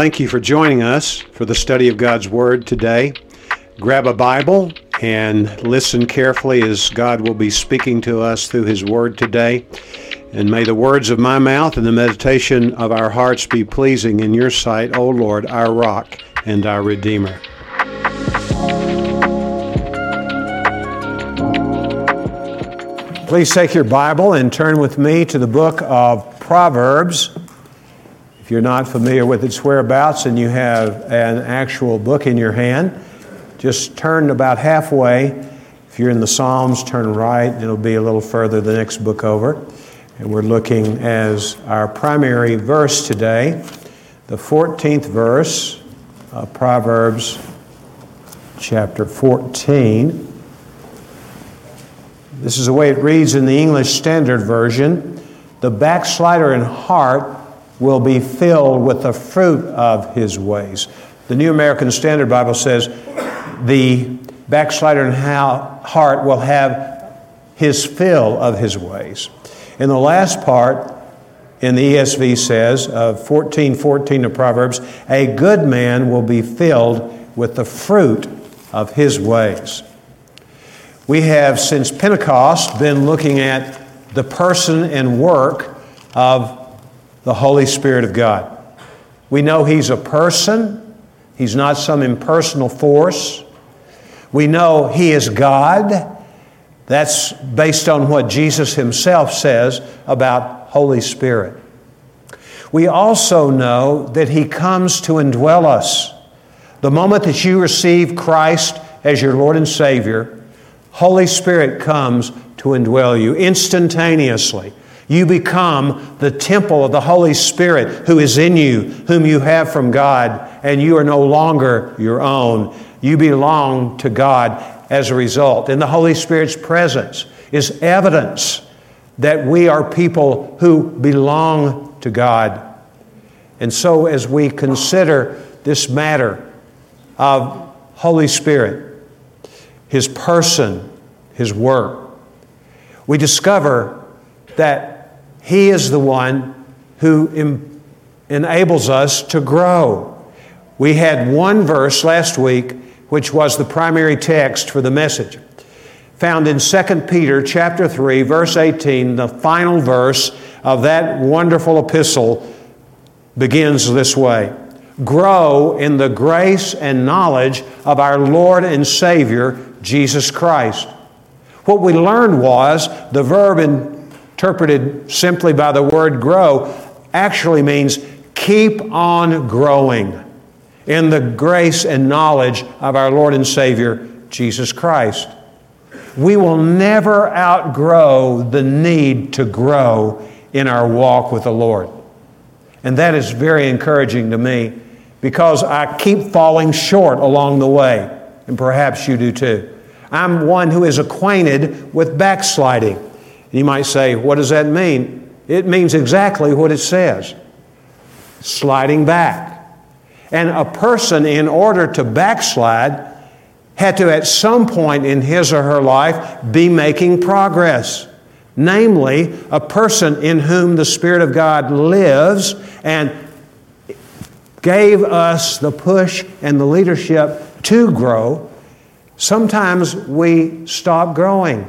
Thank you for joining us for the study of God's Word today. Grab a Bible and listen carefully as God will be speaking to us through His Word today. And may the words of my mouth and the meditation of our hearts be pleasing in your sight, O Lord, our rock and our Redeemer. Please take your Bible and turn with me to the book of Proverbs. If you're not familiar with its whereabouts and you have an actual book in your hand, just turn about halfway. If you're in the Psalms, turn right. It'll be a little further the next book over. And we're looking as our primary verse today, the 14th verse of Proverbs chapter 14. This is the way it reads in the English Standard Version. The backslider in heart will be filled with the fruit of his ways. The New American Standard Bible says the backslider in heart will have his fill of his ways. In the last part, in the ESV says of 1414 of Proverbs, a good man will be filled with the fruit of his ways. We have since Pentecost been looking at the person and work of the Holy Spirit of God. We know He's a person, He's not some impersonal force. We know He is God. That's based on what Jesus Himself says about Holy Spirit. We also know that He comes to indwell us. The moment that you receive Christ as your Lord and Savior, Holy Spirit comes to indwell you instantaneously. You become the temple of the Holy Spirit who is in you, whom you have from God, and you are no longer your own. You belong to God as a result. And the Holy Spirit's presence is evidence that we are people who belong to God. And so, as we consider this matter of Holy Spirit, His person, His work, we discover that he is the one who em- enables us to grow. We had one verse last week which was the primary text for the message. Found in 2 Peter chapter 3 verse 18, the final verse of that wonderful epistle begins this way. Grow in the grace and knowledge of our Lord and Savior Jesus Christ. What we learned was the verb in interpreted simply by the word grow, actually means keep on growing in the grace and knowledge of our Lord and Savior, Jesus Christ. We will never outgrow the need to grow in our walk with the Lord. And that is very encouraging to me because I keep falling short along the way, and perhaps you do too. I'm one who is acquainted with backsliding. You might say, what does that mean? It means exactly what it says sliding back. And a person, in order to backslide, had to at some point in his or her life be making progress. Namely, a person in whom the Spirit of God lives and gave us the push and the leadership to grow. Sometimes we stop growing.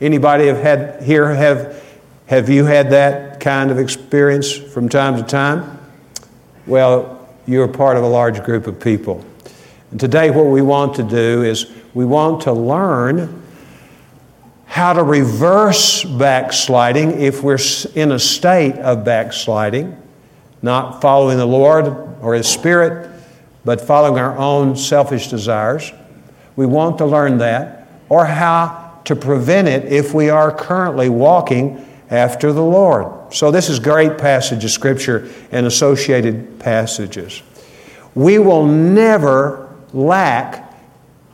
Anybody have had here have have you had that kind of experience from time to time? Well, you're part of a large group of people. And today what we want to do is we want to learn how to reverse backsliding if we're in a state of backsliding, not following the Lord or His Spirit, but following our own selfish desires. We want to learn that, or how to prevent it if we are currently walking after the Lord. So, this is great passage of Scripture and associated passages. We will never lack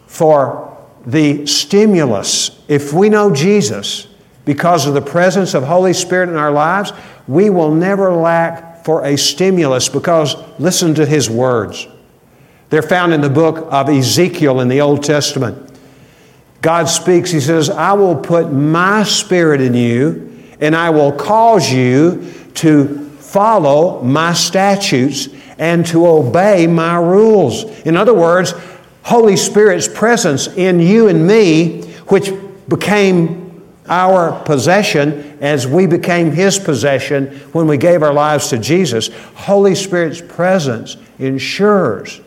for the stimulus. If we know Jesus, because of the presence of Holy Spirit in our lives, we will never lack for a stimulus because listen to his words. They're found in the book of Ezekiel in the Old Testament. God speaks, He says, I will put my spirit in you, and I will cause you to follow my statutes and to obey my rules. In other words, Holy Spirit's presence in you and me, which became our possession as we became His possession when we gave our lives to Jesus, Holy Spirit's presence ensures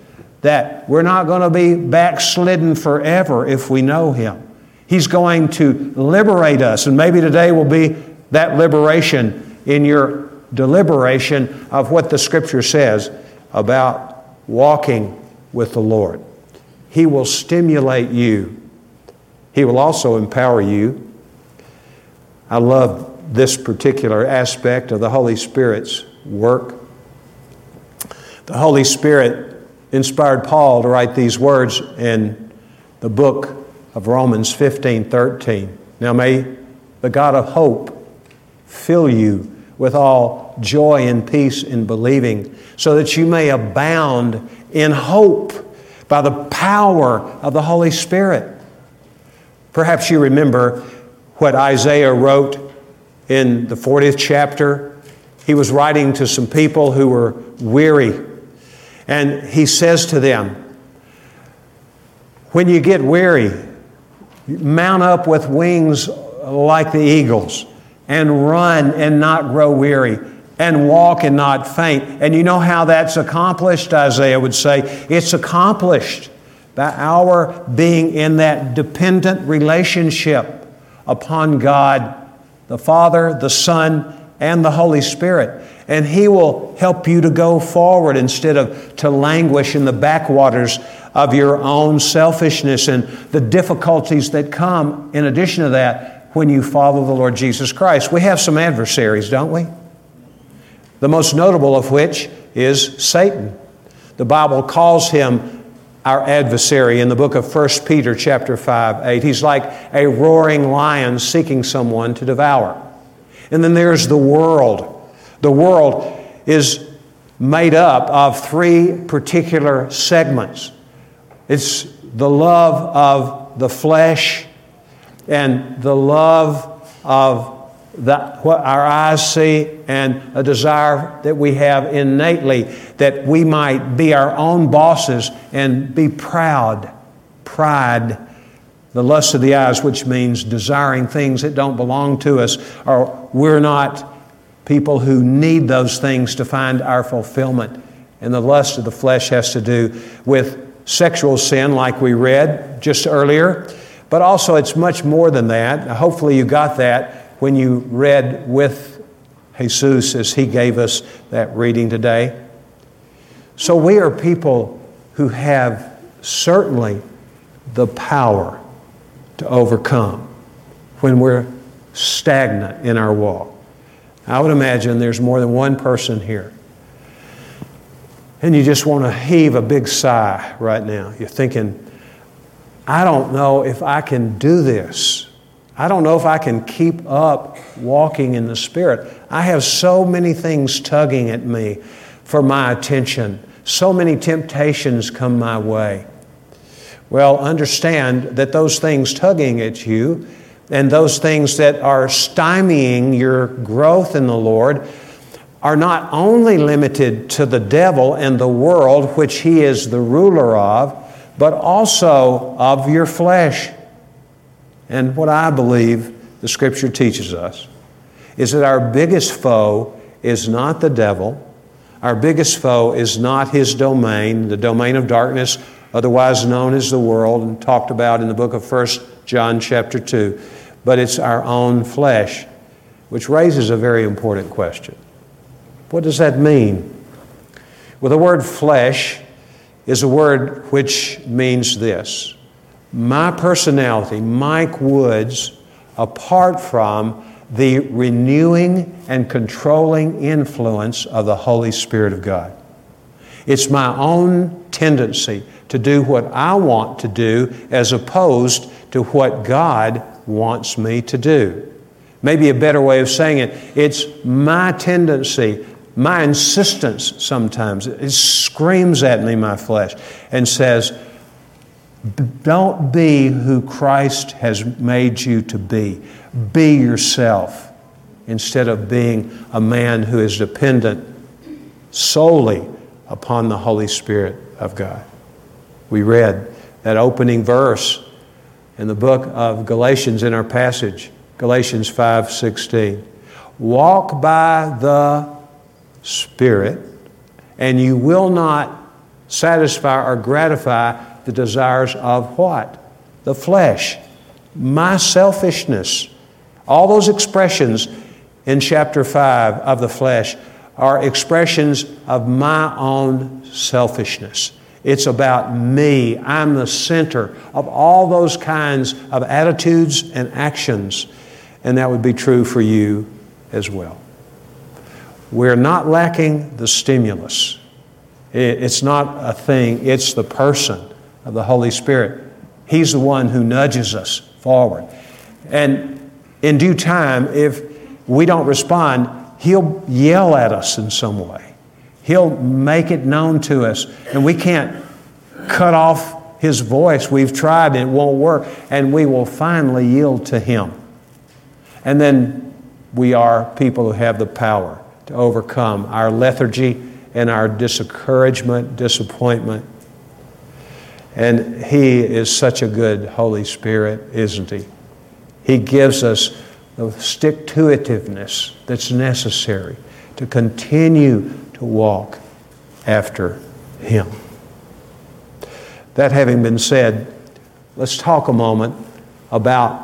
that we're not going to be backslidden forever if we know Him. He's going to liberate us, and maybe today will be that liberation in your deliberation of what the Scripture says about walking with the Lord. He will stimulate you, He will also empower you. I love this particular aspect of the Holy Spirit's work. The Holy Spirit inspired Paul to write these words in the book of Romans 15 13. Now may the God of hope fill you with all joy and peace in believing, so that you may abound in hope by the power of the Holy Spirit. Perhaps you remember what Isaiah wrote in the 40th chapter. He was writing to some people who were weary, and he says to them, When you get weary, mount up with wings like the eagles and run and not grow weary and walk and not faint. And you know how that's accomplished, Isaiah would say? It's accomplished by our being in that dependent relationship upon God, the Father, the Son, and the Holy Spirit. And He will help you to go forward instead of to languish in the backwaters of your own selfishness and the difficulties that come in addition to that when you follow the Lord Jesus Christ. We have some adversaries, don't we? The most notable of which is Satan. The Bible calls him our adversary in the book of 1 Peter chapter 5, 8. He's like a roaring lion seeking someone to devour. And then there's the world. The world is made up of three particular segments. It's the love of the flesh, and the love of that what our eyes see and a desire that we have innately that we might be our own bosses and be proud pride the lust of the eyes which means desiring things that don't belong to us or we're not people who need those things to find our fulfillment and the lust of the flesh has to do with sexual sin like we read just earlier but also, it's much more than that. Hopefully, you got that when you read with Jesus as he gave us that reading today. So, we are people who have certainly the power to overcome when we're stagnant in our walk. I would imagine there's more than one person here. And you just want to heave a big sigh right now. You're thinking, I don't know if I can do this. I don't know if I can keep up walking in the Spirit. I have so many things tugging at me for my attention. So many temptations come my way. Well, understand that those things tugging at you and those things that are stymieing your growth in the Lord are not only limited to the devil and the world, which he is the ruler of, but also of your flesh. And what I believe the Scripture teaches us is that our biggest foe is not the devil. Our biggest foe is not his domain, the domain of darkness, otherwise known as the world, and talked about in the book of 1 John, chapter 2. But it's our own flesh, which raises a very important question. What does that mean? Well, the word flesh is a word which means this My personality, Mike Woods, apart from the renewing and controlling influence of the Holy Spirit of God. It's my own tendency to do what I want to do as opposed to what God wants me to do. Maybe a better way of saying it, it's my tendency my insistence sometimes, it screams at me, my flesh, and says, Don't be who Christ has made you to be. Be yourself instead of being a man who is dependent solely upon the Holy Spirit of God. We read that opening verse in the book of Galatians in our passage, Galatians 5:16. Walk by the Spirit, and you will not satisfy or gratify the desires of what? The flesh. My selfishness. All those expressions in chapter 5 of the flesh are expressions of my own selfishness. It's about me. I'm the center of all those kinds of attitudes and actions. And that would be true for you as well. We're not lacking the stimulus. It's not a thing, it's the person of the Holy Spirit. He's the one who nudges us forward. And in due time, if we don't respond, He'll yell at us in some way. He'll make it known to us, and we can't cut off His voice. We've tried it won't work, and we will finally yield to Him. And then we are people who have the power to overcome our lethargy and our discouragement, disappointment. And He is such a good Holy Spirit, isn't He? He gives us the stick to itiveness that's necessary to continue to walk after Him. That having been said, let's talk a moment about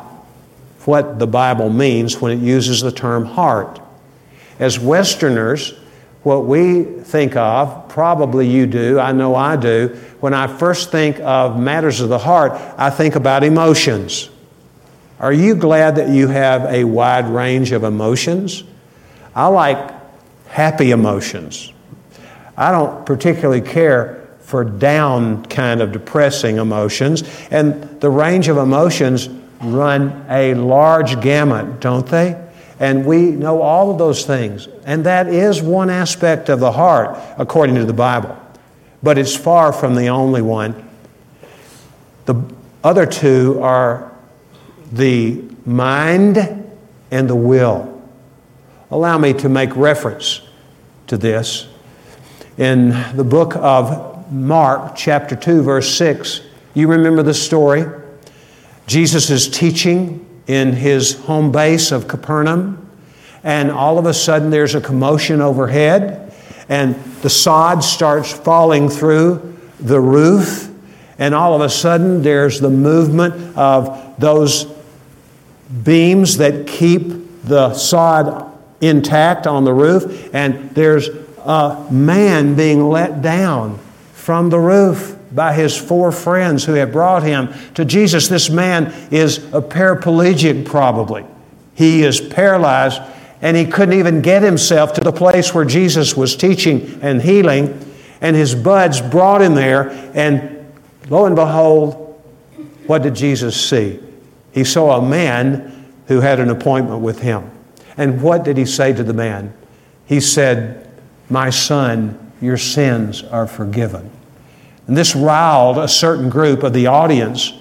what the Bible means when it uses the term heart. As Westerners, what we think of, probably you do, I know I do, when I first think of matters of the heart, I think about emotions. Are you glad that you have a wide range of emotions? I like happy emotions. I don't particularly care for down kind of depressing emotions, and the range of emotions run a large gamut, don't they? And we know all of those things. And that is one aspect of the heart, according to the Bible. But it's far from the only one. The other two are the mind and the will. Allow me to make reference to this. In the book of Mark, chapter 2, verse 6, you remember the story? Jesus is teaching in his home base of Capernaum, and all of a sudden there's a commotion overhead, and the sod starts falling through the roof, and all of a sudden there's the movement of those beams that keep the sod intact on the roof, and there's a man being let down from the roof by his four friends who have brought him to Jesus. This man is a paraplegic, probably. He is paralyzed, and he couldn't even get himself to the place where Jesus was teaching and healing. And his buds brought him there, and lo and behold, what did Jesus see? He saw a man who had an appointment with him. And what did he say to the man? He said, My son, your sins are forgiven. And this riled a certain group of the audience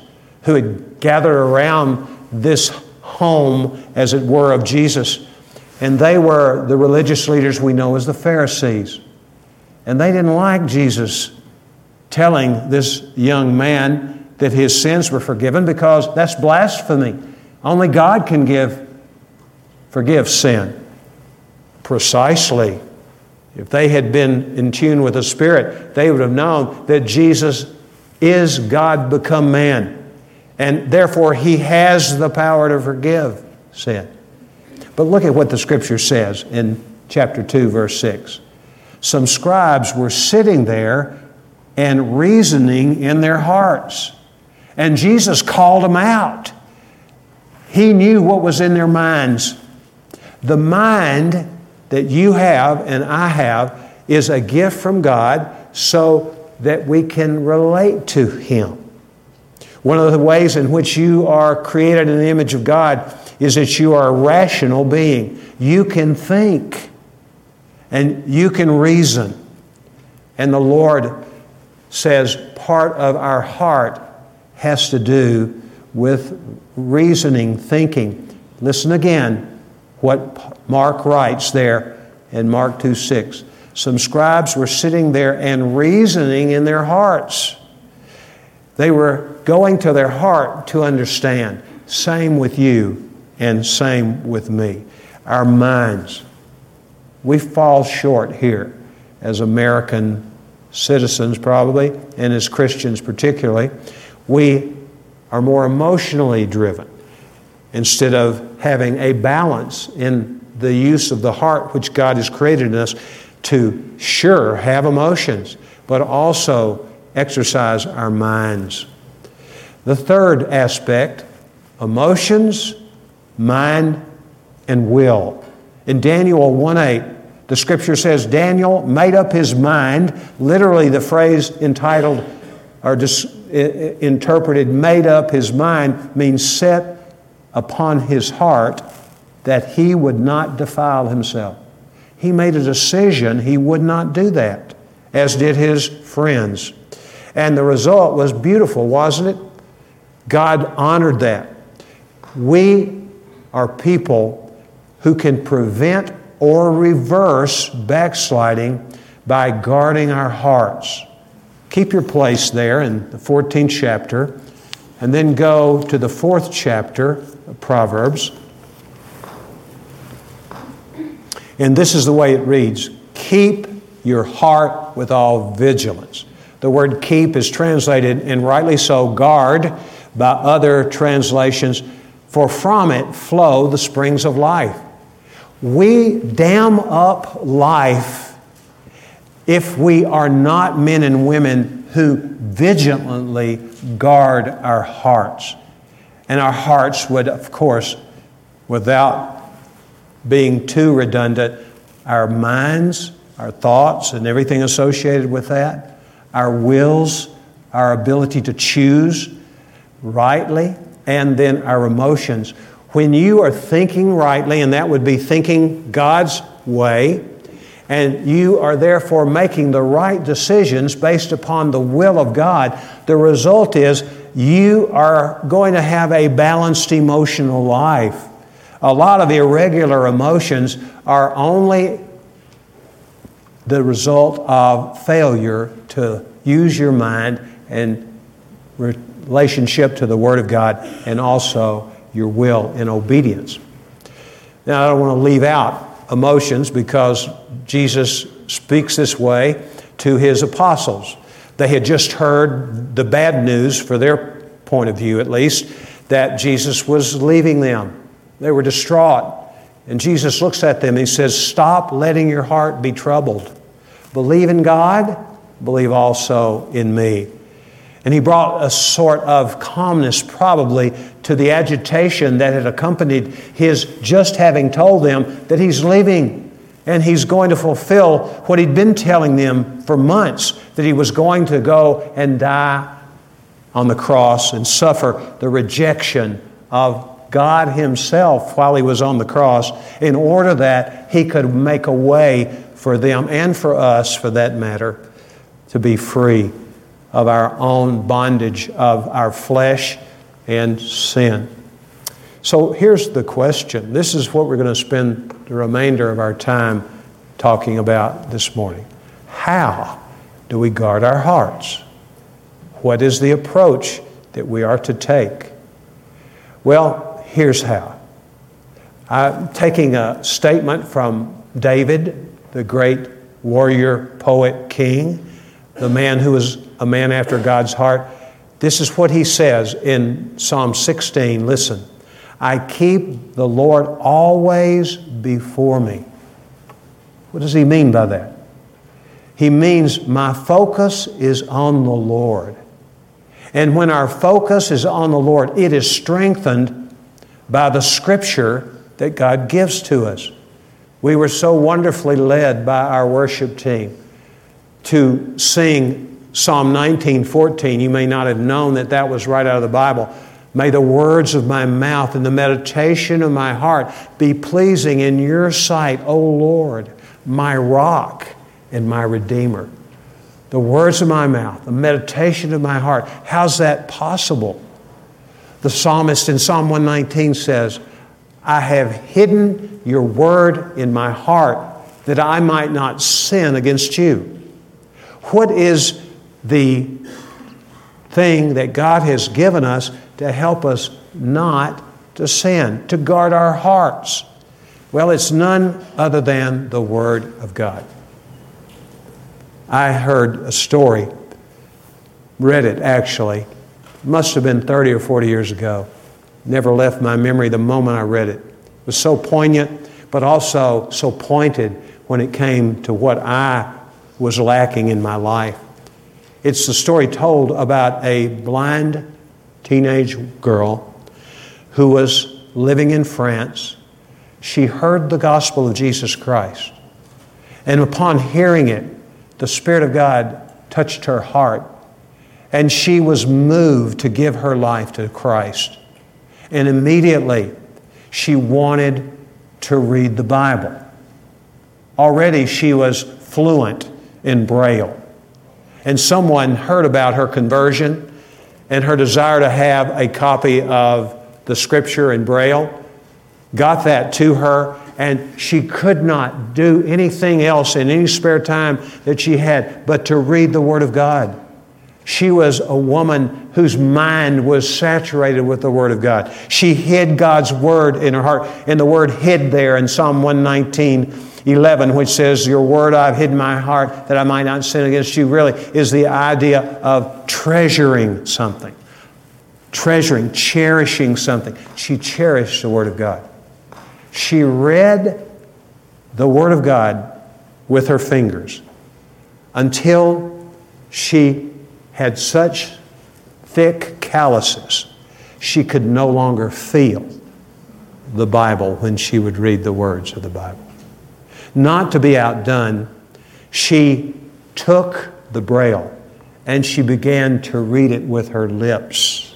who had gathered around this home, as it were, of Jesus. And they were the religious leaders we know as the Pharisees. And they didn't like Jesus telling this young man that his sins were forgiven because that's blasphemy. Only God can give, forgive sin. Precisely. If they had been in tune with the Spirit, they would have known that Jesus is God become man. And therefore, He has the power to forgive sin. But look at what the Scripture says in chapter 2, verse 6. Some scribes were sitting there and reasoning in their hearts. And Jesus called them out. He knew what was in their minds. The mind that you have and I have is a gift from God so that we can relate to Him. One of the ways in which you are created in the image of God is that you are a rational being. You can think and you can reason. And the Lord says part of our heart has to do with reasoning, thinking. Listen again what Mark writes there in Mark 2 6. Some scribes were sitting there and reasoning in their hearts. They were going to their heart to understand. Same with you and same with me. Our minds. We fall short here as American citizens, probably, and as Christians particularly. We are more emotionally driven instead of having a balance in the use of the heart which God has created in us to, sure, have emotions, but also exercise our minds. The third aspect emotions, mind, and will. In Daniel 1 8, the scripture says Daniel made up his mind, literally, the phrase entitled or interpreted made up his mind means set upon his heart that he would not defile himself. He made a decision he would not do that, as did his friends. And the result was beautiful, wasn't it? God honored that. We are people who can prevent or reverse backsliding by guarding our hearts. Keep your place there in the 14th chapter, and then go to the fourth chapter Proverbs. And this is the way it reads Keep your heart with all vigilance. The word keep is translated, and rightly so, guard by other translations, for from it flow the springs of life. We dam up life if we are not men and women who vigilantly guard our hearts. And our hearts would, of course, without being too redundant, our minds, our thoughts, and everything associated with that, our wills, our ability to choose rightly, and then our emotions. When you are thinking rightly, and that would be thinking God's way, and you are therefore making the right decisions based upon the will of God, the result is you are going to have a balanced emotional life. A lot of irregular emotions are only the result of failure to use your mind and relationship to the Word of God and also your will in obedience. Now, I don't want to leave out emotions because Jesus speaks this way to his apostles. They had just heard the bad news, for their point of view at least, that Jesus was leaving them. They were distraught. And Jesus looks at them and he says, Stop letting your heart be troubled. Believe in God, believe also in me. And he brought a sort of calmness, probably, to the agitation that had accompanied his just having told them that he's leaving and he's going to fulfill what he'd been telling them for months that he was going to go and die on the cross and suffer the rejection of God Himself while He was on the cross in order that He could make a way for them and for us, for that matter, to be free of our own bondage of our flesh and sin. So here's the question. This is what we're going to spend the remainder of our time talking about this morning. How do we guard our hearts? What is the approach that we are to take? Well, here's how. I'm taking a statement from David, the great warrior, poet, king, the man who was a man after God's heart. This is what he says in Psalm 16. Listen, I keep the Lord always before me. What does he mean by that? He means my focus is on the Lord. And when our focus is on the Lord, it is strengthened by the scripture that God gives to us. We were so wonderfully led by our worship team to sing Psalm 19, 14, you may not have known that that was right out of the Bible. May the words of my mouth and the meditation of my heart be pleasing in your sight, O Lord, my rock and my redeemer. The words of my mouth, the meditation of my heart. How's that possible? The psalmist in Psalm 119 says, I have hidden your word in my heart that I might not sin against you. What is the thing that God has given us to help us not to sin, to guard our hearts? Well, it's none other than the Word of God. I heard a story, read it actually, must have been 30 or 40 years ago. Never left my memory the moment I read it. It was so poignant, but also so pointed when it came to what I was lacking in my life. It's the story told about a blind teenage girl who was living in France. She heard the gospel of Jesus Christ. And upon hearing it, the Spirit of God touched her heart. And she was moved to give her life to Christ. And immediately, she wanted to read the Bible. Already, she was fluent in Braille. And someone heard about her conversion and her desire to have a copy of the scripture in Braille, got that to her, and she could not do anything else in any spare time that she had but to read the Word of God. She was a woman whose mind was saturated with the Word of God. She hid God's Word in her heart. And the word hid there in Psalm 119 11, which says, Your Word I've hidden my heart that I might not sin against you, really is the idea of treasuring something. Treasuring, cherishing something. She cherished the Word of God. She read the Word of God with her fingers until she had such thick calluses, she could no longer feel the Bible when she would read the words of the Bible. Not to be outdone, she took the Braille and she began to read it with her lips.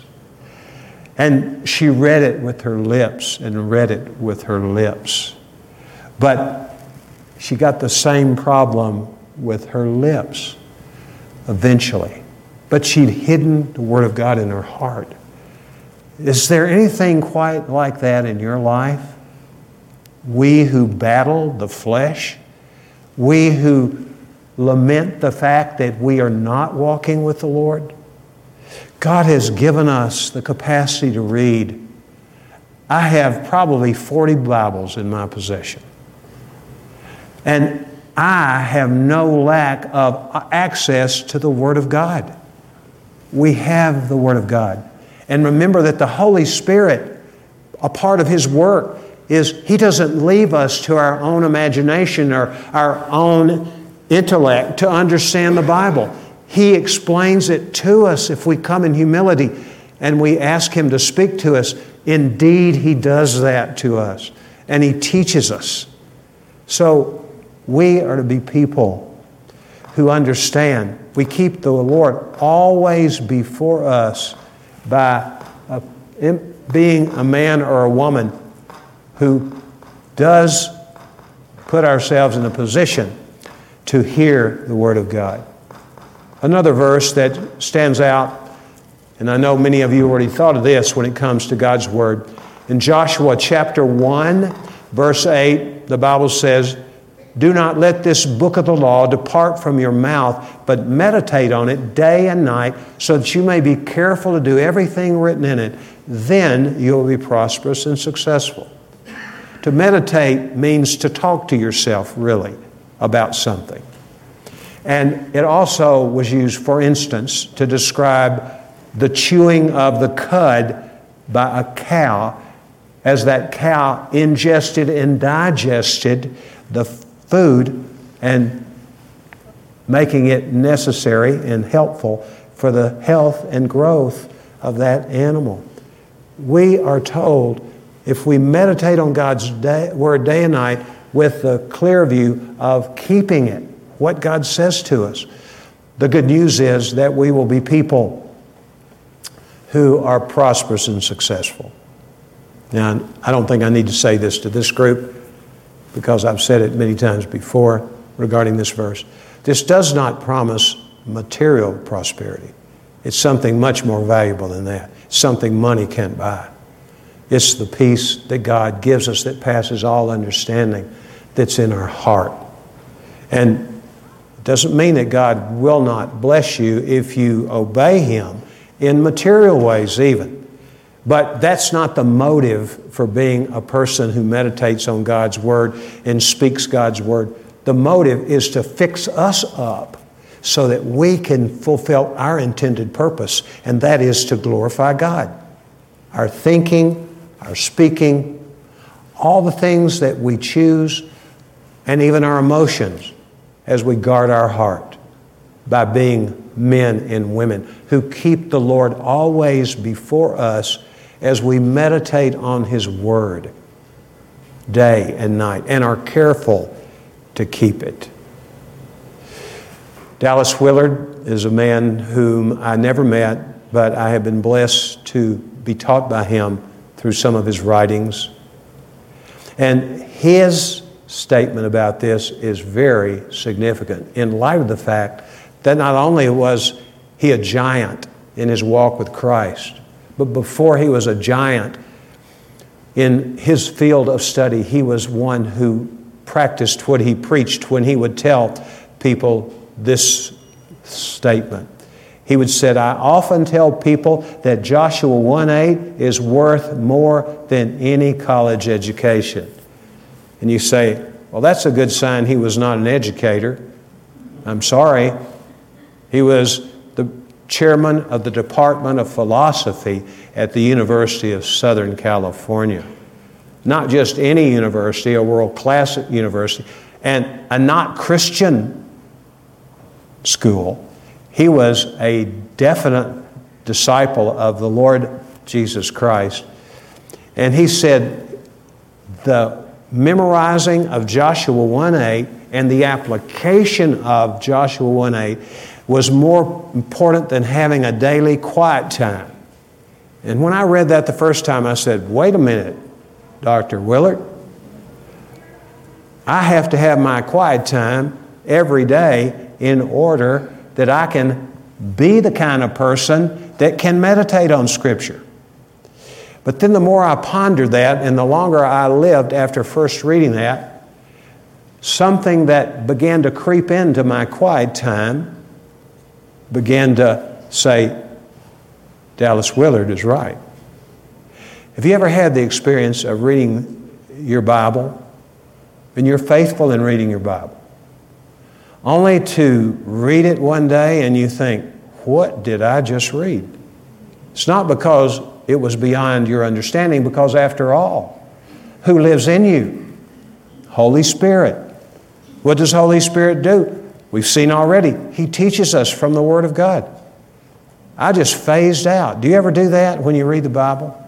And she read it with her lips and read it with her lips. But she got the same problem with her lips eventually but she'd hidden the Word of God in her heart. Is there anything quite like that in your life? We who battle the flesh, we who lament the fact that we are not walking with the Lord. God has given us the capacity to read. I have probably 40 Bibles in my possession. And I have no lack of access to the Word of God we have the Word of God. And remember that the Holy Spirit, a part of His work, is He doesn't leave us to our own imagination or our own intellect to understand the Bible. He explains it to us if we come in humility and we ask Him to speak to us. Indeed, He does that to us and He teaches us. So we are to be people who understand. We keep the Lord always before us by a, being a man or a woman who does put ourselves in a position to hear the Word of God. Another verse that stands out, and I know many of you already thought of this when it comes to God's Word. In Joshua chapter 1, verse 8, the Bible says, do not let this book of the law depart from your mouth, but meditate on it day and night, so that you may be careful to do everything written in it. Then you'll be prosperous and successful. To meditate means to talk to yourself, really, about something. And it also was used, for instance, to describe the chewing of the cud by a cow as that cow ingested and digested the food and making it necessary and helpful for the health and growth of that animal. We are told if we meditate on God's day, word day and night with the clear view of keeping it, what God says to us, the good news is that we will be people who are prosperous and successful. Now, I don't think I need to say this to this group because I've said it many times before regarding this verse. This does not promise material prosperity. It's something much more valuable than that. Something money can't buy. It's the peace that God gives us that passes all understanding that's in our heart. And it doesn't mean that God will not bless you if you obey Him in material ways, even. But that's not the motive for being a person who meditates on God's Word and speaks God's Word. The motive is to fix us up so that we can fulfill our intended purpose, and that is to glorify God. Our thinking, our speaking, all the things that we choose, and even our emotions as we guard our heart by being men and women who keep the Lord always before us as we meditate on His Word day and night and are careful to keep it. Dallas Willard is a man whom I never met, but I have been blessed to be taught by him through some of his writings. And his statement about this is very significant in light of the fact that not only was he a giant in his walk with Christ, but before he was a giant in his field of study, he was one who practiced what he preached when he would tell people this statement. He would say, I often tell people that Joshua 1.8 is worth more than any college education. And you say, Well, that's a good sign he was not an educator. I'm sorry. He was the chairman of the Department of Philosophy at the University of Southern California. Not just any university, a world class university, and a not Christian school. He was a definite disciple of the Lord Jesus Christ. And he said the memorizing of Joshua 1 8 and the application of Joshua 1 8 was more important than having a daily quiet time. And when I read that the first time, I said, wait a minute, Dr. Willard. I have to have my quiet time every day in order that I can be the kind of person that can meditate on Scripture. But then the more I pondered that and the longer I lived after first reading that, something that began to creep into my quiet time began to say, Dallas Willard is right. Have you ever had the experience of reading your Bible and you're faithful in reading your Bible? Only to read it one day and you think, what did I just read? It's not because it was beyond your understanding, because after all, who lives in you? Holy Spirit. What does Holy Spirit do? We've seen already. He teaches us from the Word of God. I just phased out. Do you ever do that when you read the Bible?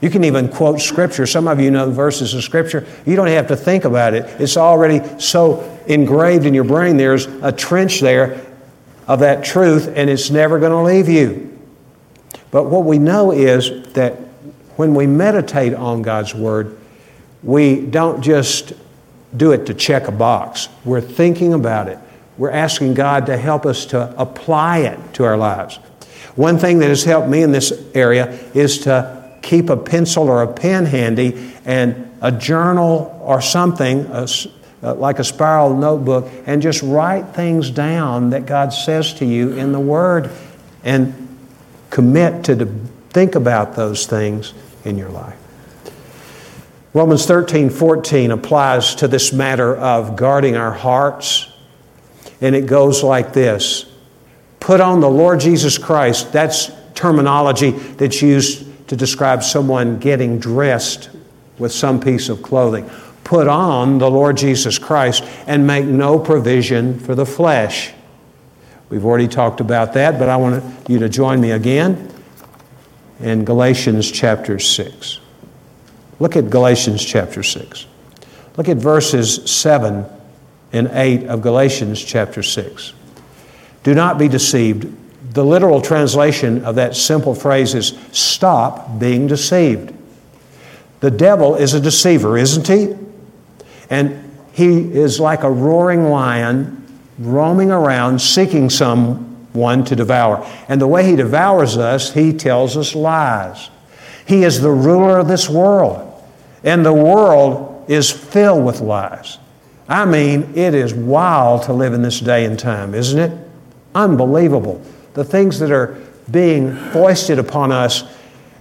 You can even quote Scripture. Some of you know verses of Scripture. You don't have to think about it, it's already so engraved in your brain. There's a trench there of that truth, and it's never going to leave you. But what we know is that when we meditate on God's Word, we don't just do it to check a box. We're thinking about it. We're asking God to help us to apply it to our lives. One thing that has helped me in this area is to keep a pencil or a pen handy and a journal or something, a, uh, like a spiral notebook, and just write things down that God says to you in the Word and commit to think about those things in your life. Romans 13 14 applies to this matter of guarding our hearts and it goes like this Put on the Lord Jesus Christ. That's terminology that's used to describe someone getting dressed with some piece of clothing. Put on the Lord Jesus Christ and make no provision for the flesh. We've already talked about that, but I want you to join me again in Galatians chapter 6. Look at Galatians chapter 6. Look at verses 7 and 8 of Galatians chapter 6. Do not be deceived. The literal translation of that simple phrase is stop being deceived. The devil is a deceiver, isn't he? And he is like a roaring lion roaming around seeking someone to devour. And the way he devours us, he tells us lies. He is the ruler of this world, and the world is filled with lies. I mean, it is wild to live in this day and time, isn't it? Unbelievable. The things that are being foisted upon us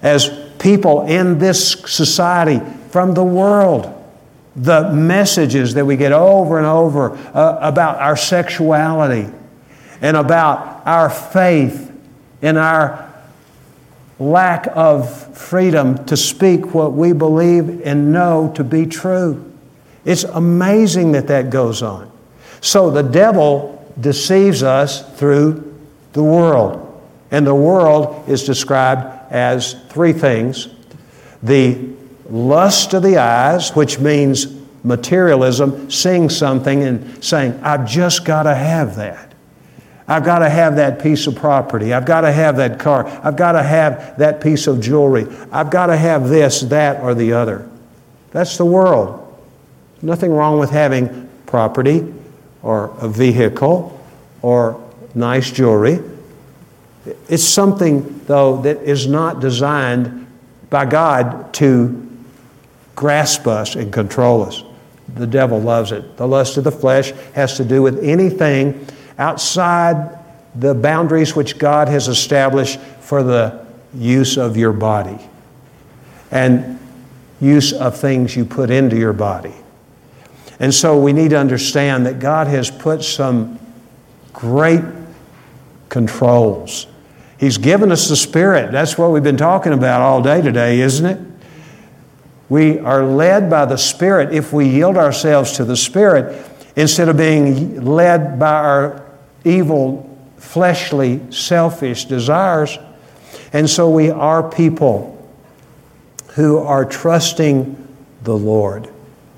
as people in this society from the world. The messages that we get over and over uh, about our sexuality and about our faith and our lack of freedom to speak what we believe and know to be true. It's amazing that that goes on. So the devil deceives us through the world. And the world is described as three things the lust of the eyes, which means materialism, seeing something and saying, I've just got to have that. I've got to have that piece of property. I've got to have that car. I've got to have that piece of jewelry. I've got to have this, that, or the other. That's the world. Nothing wrong with having property or a vehicle or nice jewelry. It's something, though, that is not designed by God to grasp us and control us. The devil loves it. The lust of the flesh has to do with anything outside the boundaries which God has established for the use of your body and use of things you put into your body. And so we need to understand that God has put some great controls He's given us the Spirit. That's what we've been talking about all day today, isn't it? We are led by the Spirit if we yield ourselves to the Spirit instead of being led by our evil, fleshly, selfish desires. And so we are people who are trusting the Lord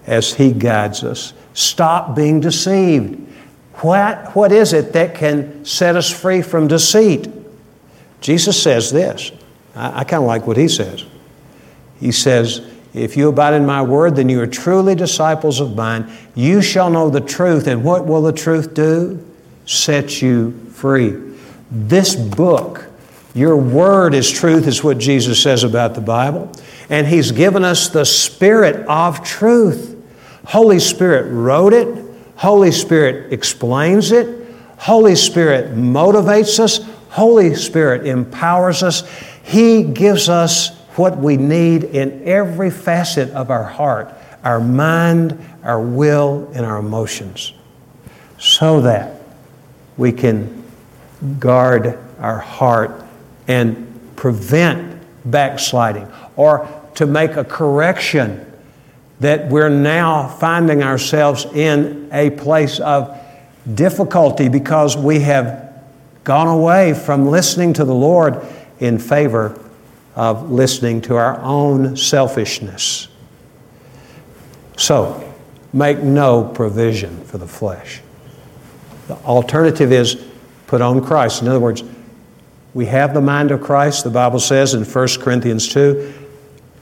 as He guides us. Stop being deceived. What, what is it that can set us free from deceit? Jesus says this. I, I kind of like what he says. He says, If you abide in my word, then you are truly disciples of mine. You shall know the truth. And what will the truth do? Set you free. This book, your word is truth, is what Jesus says about the Bible. And he's given us the spirit of truth. Holy Spirit wrote it. Holy Spirit explains it. Holy Spirit motivates us. Holy Spirit empowers us. He gives us what we need in every facet of our heart, our mind, our will, and our emotions, so that we can guard our heart and prevent backsliding or to make a correction that we're now finding ourselves in a place of difficulty because we have gone away from listening to the Lord in favor of listening to our own selfishness. So, make no provision for the flesh. The alternative is put on Christ. In other words, we have the mind of Christ, the Bible says in 1 Corinthians 2.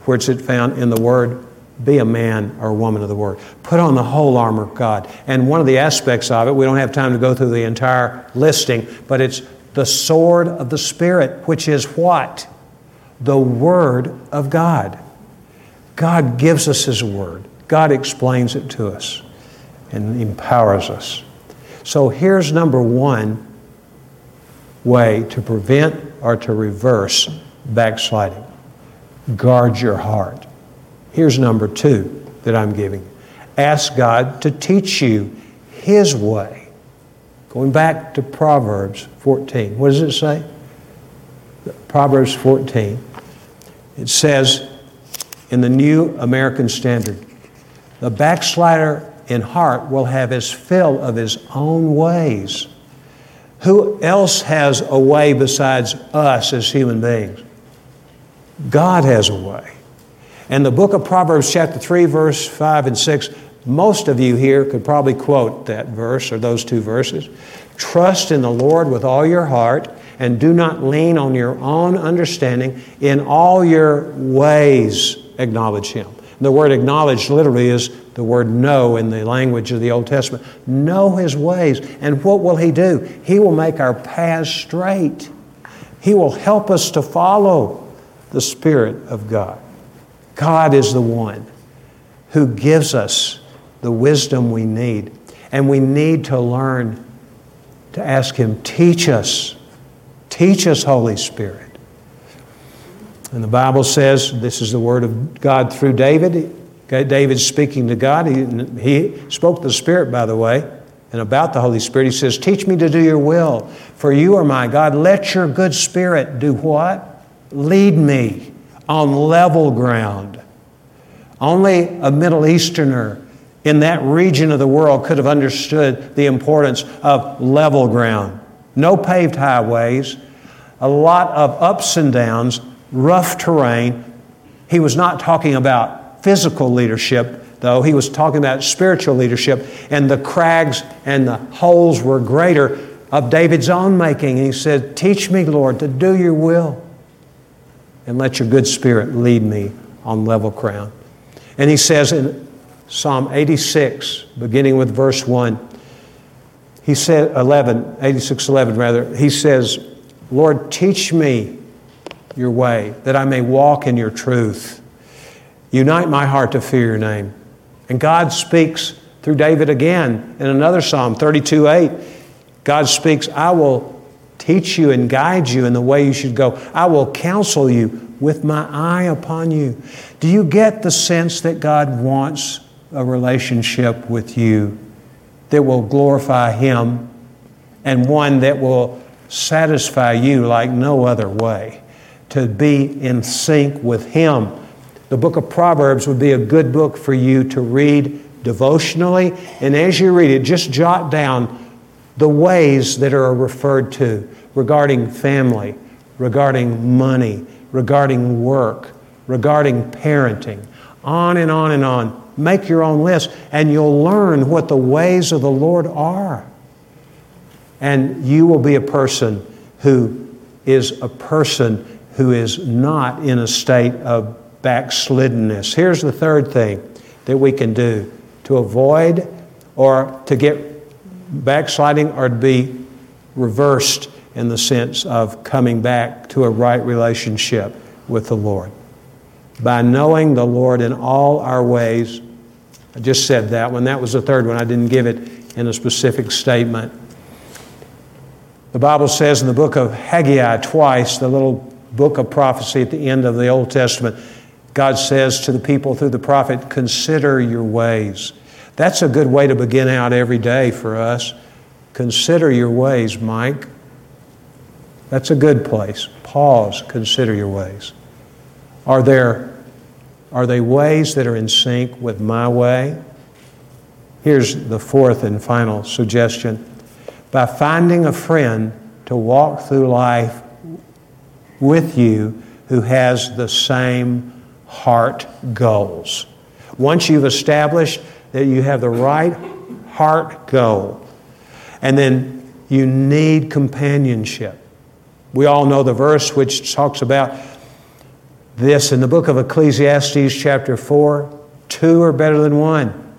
Where's it found? In the Word be a man or a woman of the Word. Put on the whole armor of God. And one of the aspects of it, we don't have time to go through the entire listing, but it's the sword of the Spirit, which is what? The Word of God. God gives us His Word, God explains it to us and empowers us. So here's number one way to prevent or to reverse backsliding guard your heart. Here's number two that I'm giving ask God to teach you His way. Going back to Proverbs 14, what does it say? Proverbs 14. It says in the New American Standard, the backslider in heart will have his fill of his own ways. Who else has a way besides us as human beings? God has a way. And the book of Proverbs, chapter 3, verse 5 and 6, most of you here could probably quote that verse or those two verses. Trust in the Lord with all your heart and do not lean on your own understanding. In all your ways, acknowledge Him. The word acknowledge literally is the word know in the language of the Old Testament. Know His ways. And what will He do? He will make our paths straight. He will help us to follow the Spirit of God. God is the one who gives us the wisdom we need. And we need to learn to ask Him, teach us. Teach us, Holy Spirit. And the Bible says, this is the word of God through David. David's speaking to God. He, he spoke the Spirit, by the way, and about the Holy Spirit. He says, Teach me to do your will, for you are my God. Let your good spirit do what? Lead me on level ground. Only a Middle Easterner in that region of the world could have understood the importance of level ground. No paved highways, a lot of ups and downs, rough terrain. He was not talking about physical leadership, though. He was talking about spiritual leadership, and the crags and the holes were greater of David's own making. And he said, Teach me, Lord, to do your will, and let your good spirit lead me on level ground. And he says in Psalm 86, beginning with verse 1, he said, 11, 86, 11 rather, he says, Lord, teach me your way, that I may walk in your truth. Unite my heart to fear your name. And God speaks through David again in another psalm, 32 8. God speaks, I will teach you and guide you in the way you should go. I will counsel you with my eye upon you. Do you get the sense that God wants a relationship with you that will glorify Him and one that will satisfy you like no other way? to be in sync with Him. The book of Proverbs would be a good book for you to read devotionally. And as you read it, just jot down the ways that are referred to regarding family, regarding money, regarding work, regarding parenting, on and on and on. Make your own list, and you'll learn what the ways of the Lord are. And you will be a person who is a person who is not in a state of backsliddenness. Here's the third thing that we can do to avoid or to get backsliding or to be reversed in the sense of coming back to a right relationship with the Lord. By knowing the Lord in all our ways, I just said that one. That was the third one. I didn't give it in a specific statement. The Bible says in the book of Haggai twice, the little book of prophecy at the end of the Old Testament, God says to the people through the prophet, Consider your ways. That's a good way to begin out every day for us. Consider your ways, Mike. That's a good place. Pause, consider your ways. Are there are they ways that are in sync with my way? Here's the fourth and final suggestion. By finding a friend to walk through life with you who has the same heart goals. Once you've established that you have the right heart goal, and then you need companionship. We all know the verse which talks about this in the book of Ecclesiastes, chapter 4 two are better than one.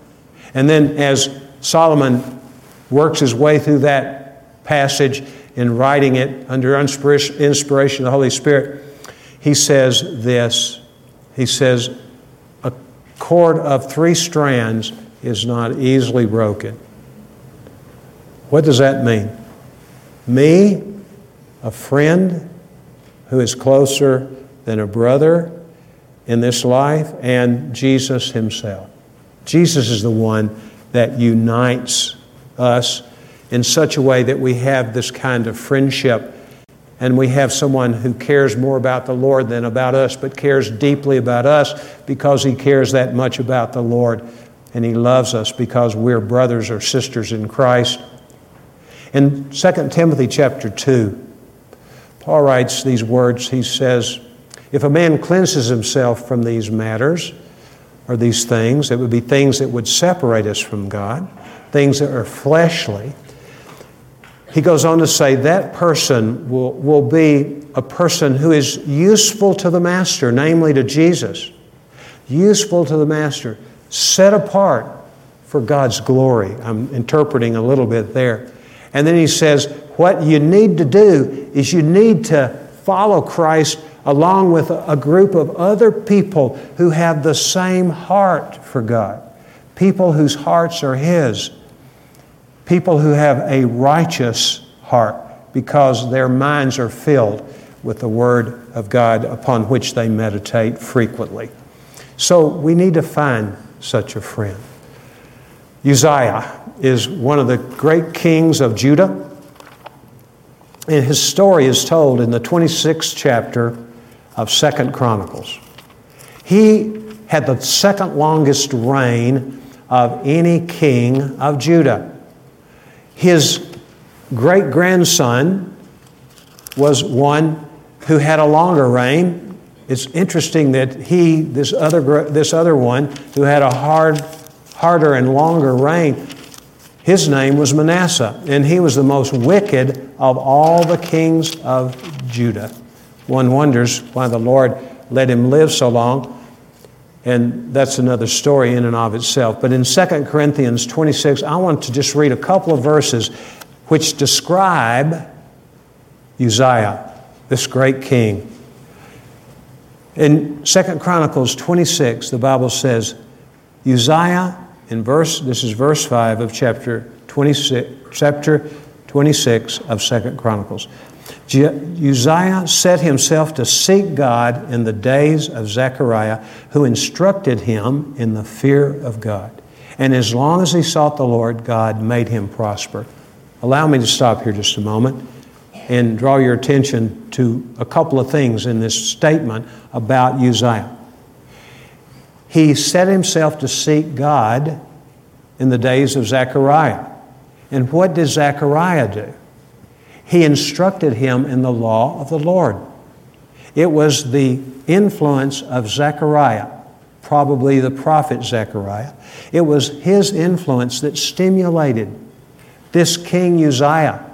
And then as Solomon works his way through that passage, in writing it under inspiration of the Holy Spirit, he says this. He says, A cord of three strands is not easily broken. What does that mean? Me, a friend who is closer than a brother in this life, and Jesus Himself. Jesus is the one that unites us in such a way that we have this kind of friendship and we have someone who cares more about the Lord than about us, but cares deeply about us because he cares that much about the Lord and he loves us because we're brothers or sisters in Christ. In 2 Timothy chapter 2, Paul writes these words. He says, If a man cleanses himself from these matters, or these things, it would be things that would separate us from God, things that are fleshly, he goes on to say that person will, will be a person who is useful to the master, namely to Jesus. Useful to the master, set apart for God's glory. I'm interpreting a little bit there. And then he says, what you need to do is you need to follow Christ along with a group of other people who have the same heart for God. people whose hearts are His, people who have a righteous heart because their minds are filled with the Word of God upon which they meditate frequently. So we need to find such a friend. Uzziah is one of the great kings of Judah. And his story is told in the 26th chapter of Second Chronicles. He had the second longest reign of any king of Judah. His great grandson was one who had a longer reign. It's interesting that he, this other, this other one, who had a hard, harder and longer reign, his name was Manasseh, and he was the most wicked of all the kings of Judah. One wonders why the Lord let him live so long, and that's another story in and of itself. But in 2 Corinthians 26, I want to just read a couple of verses which describe Uzziah, this great king. In 2 Chronicles 26, the Bible says, Uzziah, in verse, this is verse 5 of chapter 26, chapter 26 of 2 Chronicles. Uzziah set himself to seek God in the days of Zechariah, who instructed him in the fear of God. And as long as he sought the Lord, God made him prosper. Allow me to stop here just a moment and draw your attention to a couple of things in this statement about Uzziah. He set himself to seek God in the days of Zechariah. And what did Zechariah do? He instructed him in the law of the Lord. It was the influence of Zechariah, probably the prophet Zechariah. It was his influence that stimulated this king Uzziah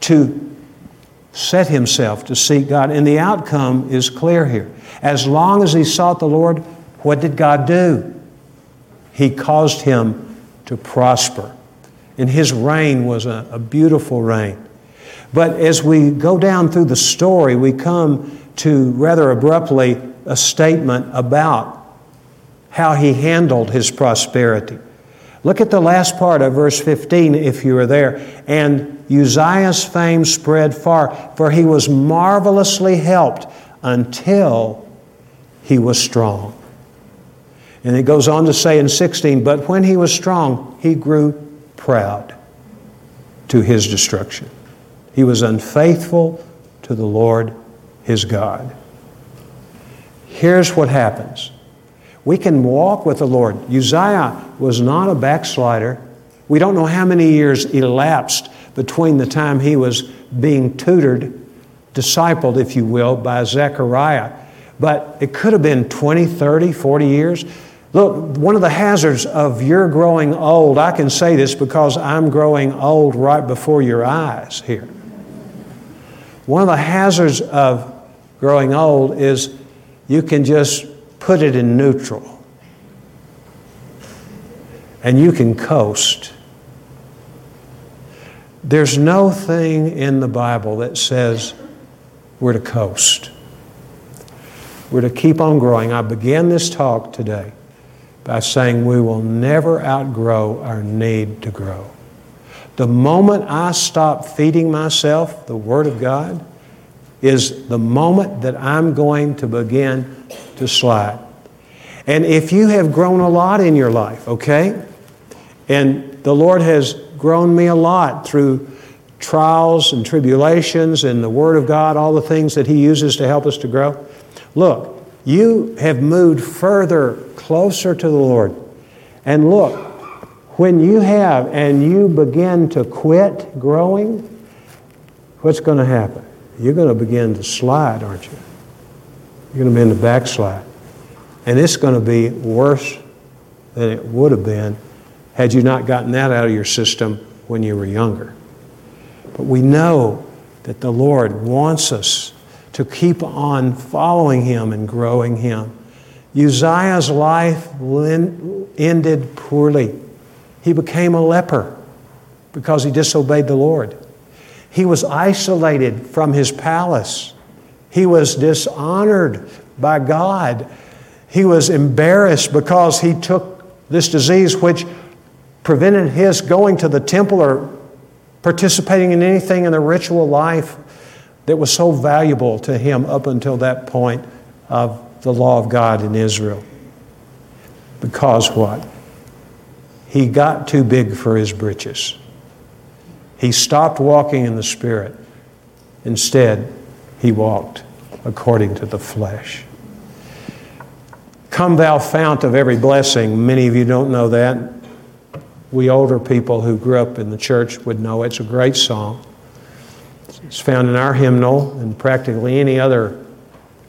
to set himself to seek God. And the outcome is clear here. As long as he sought the Lord, what did God do? He caused him to prosper. And his reign was a, a beautiful reign. But as we go down through the story, we come to rather abruptly a statement about how he handled his prosperity. Look at the last part of verse 15 if you are there. And Uzziah's fame spread far, for he was marvelously helped until he was strong. And it goes on to say in 16, but when he was strong, he grew proud to his destruction. He was unfaithful to the Lord his God. Here's what happens we can walk with the Lord. Uzziah was not a backslider. We don't know how many years elapsed between the time he was being tutored, discipled, if you will, by Zechariah. But it could have been 20, 30, 40 years. Look, one of the hazards of your growing old, I can say this because I'm growing old right before your eyes here. One of the hazards of growing old is you can just put it in neutral and you can coast. There's no thing in the Bible that says we're to coast. We're to keep on growing. I began this talk today by saying we will never outgrow our need to grow. The moment I stop feeding myself the Word of God is the moment that I'm going to begin to slide. And if you have grown a lot in your life, okay, and the Lord has grown me a lot through trials and tribulations and the Word of God, all the things that He uses to help us to grow. Look, you have moved further, closer to the Lord. And look, when you have and you begin to quit growing, what's going to happen? You're going to begin to slide, aren't you? You're going to begin to backslide. And it's going to be worse than it would have been had you not gotten that out of your system when you were younger. But we know that the Lord wants us to keep on following Him and growing Him. Uzziah's life ended poorly. He became a leper because he disobeyed the Lord. He was isolated from his palace. He was dishonored by God. He was embarrassed because he took This disease, which prevented his going to the temple or participating in anything in the ritual life that was so valuable to him up until that point of the law of God in Israel. Because what? He got too big for his britches. He stopped walking in the Spirit. Instead, he walked according to the flesh. Come, thou fount of every blessing. Many of you don't know that. We older people who grew up in the church would know it's a great song. It's found in our hymnal and practically any other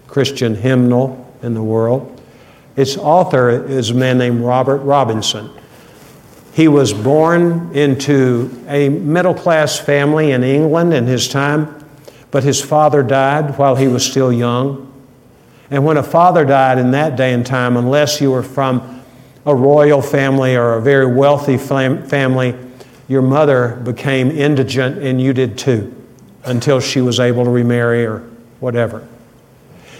Christian hymnal in the world. Its author is a man named Robert Robinson. He was born into a middle class family in England in his time, but his father died while he was still young. And when a father died in that day and time, unless you were from a royal family or a very wealthy family, your mother became indigent and you did too until she was able to remarry or whatever.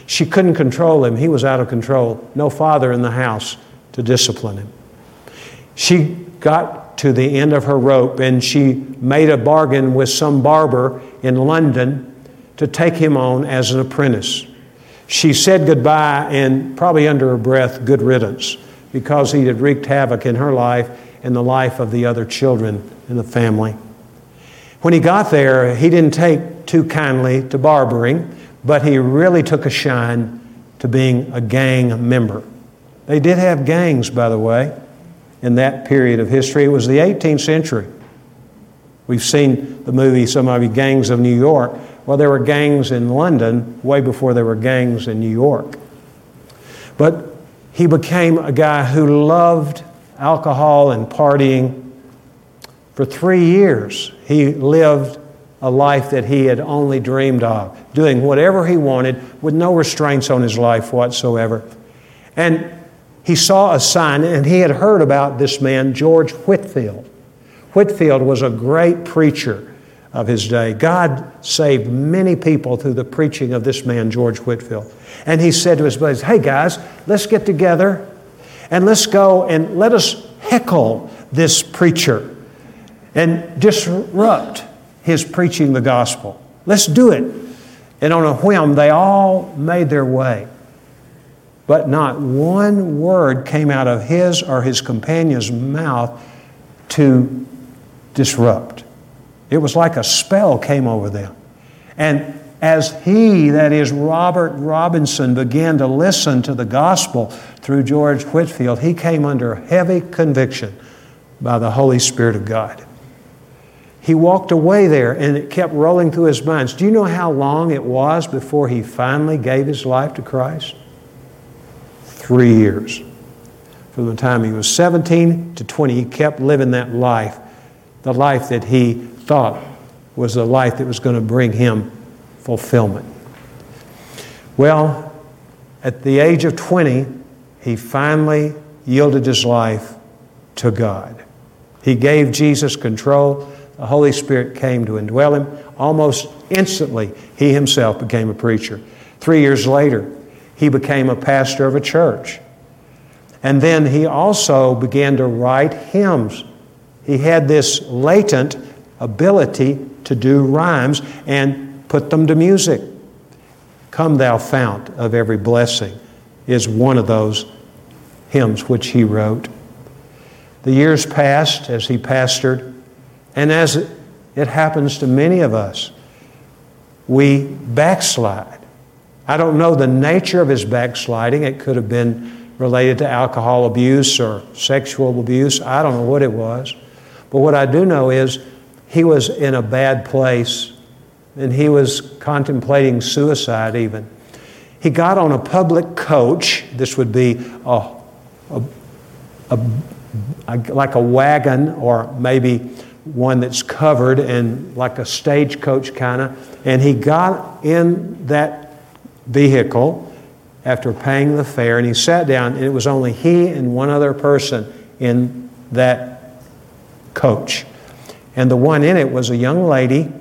She couldn't control him. He was out of control. No father in the house to discipline him. She got to the end of her rope and she made a bargain with some barber in London to take him on as an apprentice. She said goodbye and probably under her breath, good riddance, because he had wreaked havoc in her life and the life of the other children in the family. When he got there, he didn't take too kindly to barbering but he really took a shine to being a gang member. They did have gangs, by the way, in that period of history. It was the 18th century. We've seen the movie, some of you, Gangs of New York. Well, there were gangs in London way before there were gangs in New York. But he became a guy who loved alcohol and partying. For three years, he lived a life that he had only dreamed of, doing whatever he wanted with no restraints on his life whatsoever. And he saw a sign, and he had heard about this man, George Whitefield. Whitefield was a great preacher of his day. God saved many people through the preaching of this man, George Whitefield. And he said to his buddies, Hey guys, let's get together and let's go and let us heckle this preacher and disrupt his preaching the gospel. Let's do it. And on a whim, they all made their way. But not one word came out of his or his companion's mouth to disrupt. It was like a spell came over them. And as he, that is Robert Robinson, began to listen to the gospel through George Whitefield, he came under heavy conviction by the Holy Spirit of God. He walked away there and it kept rolling through his mind. Do you know how long it was before he finally gave his life to Christ? Three years. From the time he was 17 to 20, he kept living that life, the life that he thought was the life that was going to bring him fulfillment. Well, at the age of 20, he finally yielded his life to God. He gave Jesus control the Holy Spirit came to indwell him. Almost instantly, he himself became a preacher. Three years later, he became a pastor of a church. And then he also began to write hymns. He had this latent ability to do rhymes and put them to music. Come, thou fount of every blessing, is one of those hymns which he wrote. The years passed as he pastored. And as it happens to many of us, we backslide. I don't know the nature of his backsliding. It could have been related to alcohol abuse or sexual abuse. I don't know what it was. But what I do know is he was in a bad place and he was contemplating suicide even. He got on a public coach. This would be a, a, a, like a wagon or maybe one that's covered and like a stagecoach kind of. And he got in that vehicle after paying the fare and he sat down, and it was only he and one other person in that coach. And the one in it was a young lady,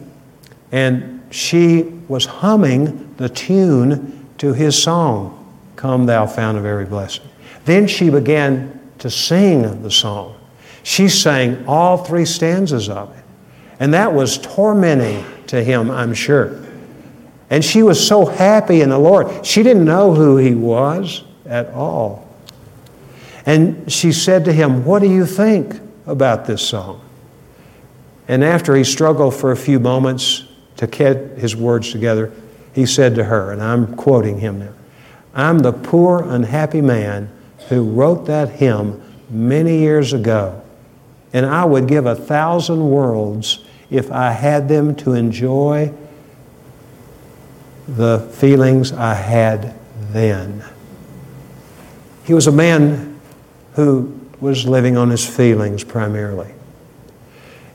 and she was humming the tune to his song, Come Thou Fount of Every Blessing. Then she began to sing the song. She sang all three stanzas of it. And that was tormenting to him, I'm sure. And she was so happy in the Lord. She didn't know who he was at all. And she said to him, What do you think about this song? And after he struggled for a few moments to get his words together, he said to her, and I'm quoting him now I'm the poor, unhappy man who wrote that hymn many years ago, and I would give a thousand worlds if I had them to enjoy the feelings I had then. He was a man who was living on his feelings primarily.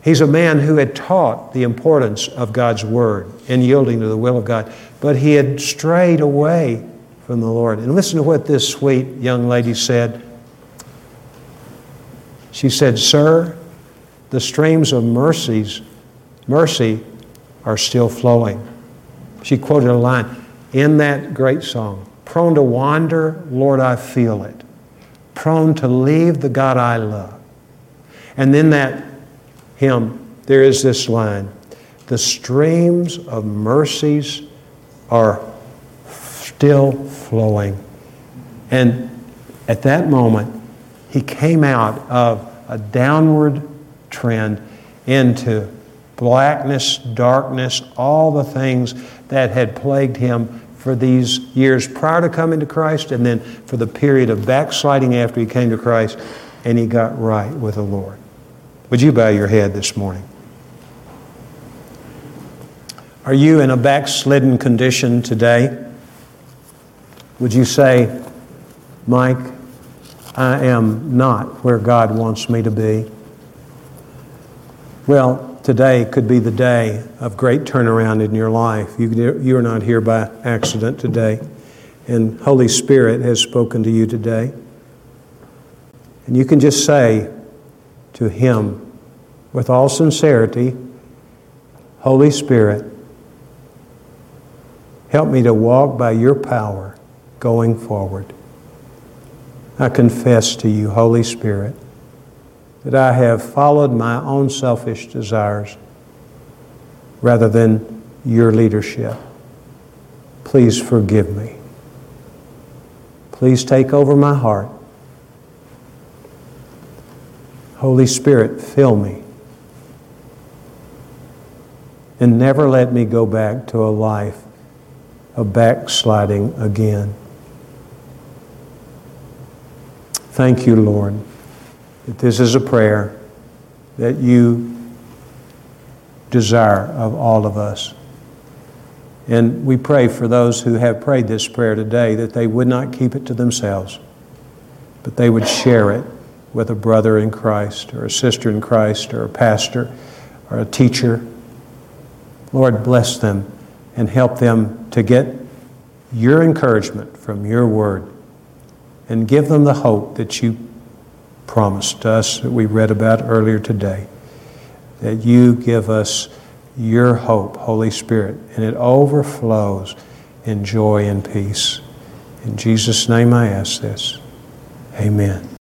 He's a man who had taught the importance of God's Word and yielding to the will of God, but he had strayed away from the Lord. And listen to what this sweet young lady said. She said, Sir, the streams of mercies, mercy are still flowing. She quoted a line in that great song Prone to wander, Lord, I feel it. Prone to leave the God I love. And then that hymn, there is this line The streams of mercies are still flowing. And at that moment, he came out of a downward trend into blackness, darkness, all the things that had plagued him for these years prior to coming to Christ, and then for the period of backsliding after he came to Christ and he got right with the Lord. Would you bow your head this morning? Are you in a backslidden condition today? Would you say, Mike, I am not where God wants me to be? Well, today could be the day of great turnaround in your life. You, you are not here by accident today, and Holy Spirit has spoken to you today. And you can just say to Him with all sincerity, Holy Spirit, help me to walk by your power going forward. I confess to you, Holy Spirit, that I have followed my own selfish desires rather than your leadership. Please forgive me. Please take over my heart. Holy Spirit, fill me. And never let me go back to a life of backsliding again. Thank you, Lord, that this is a prayer that you desire of all of us. And we pray for those who have prayed this prayer today that they would not keep it to themselves, but they would share it with a brother in Christ or a sister in Christ or a pastor or a teacher. Lord, bless them and help them to get your encouragement from your word and give them the hope that you promised us that we read about earlier today. That you give us your hope, Holy Spirit, and it overflows in joy and peace. In Jesus' name I ask this. Amen.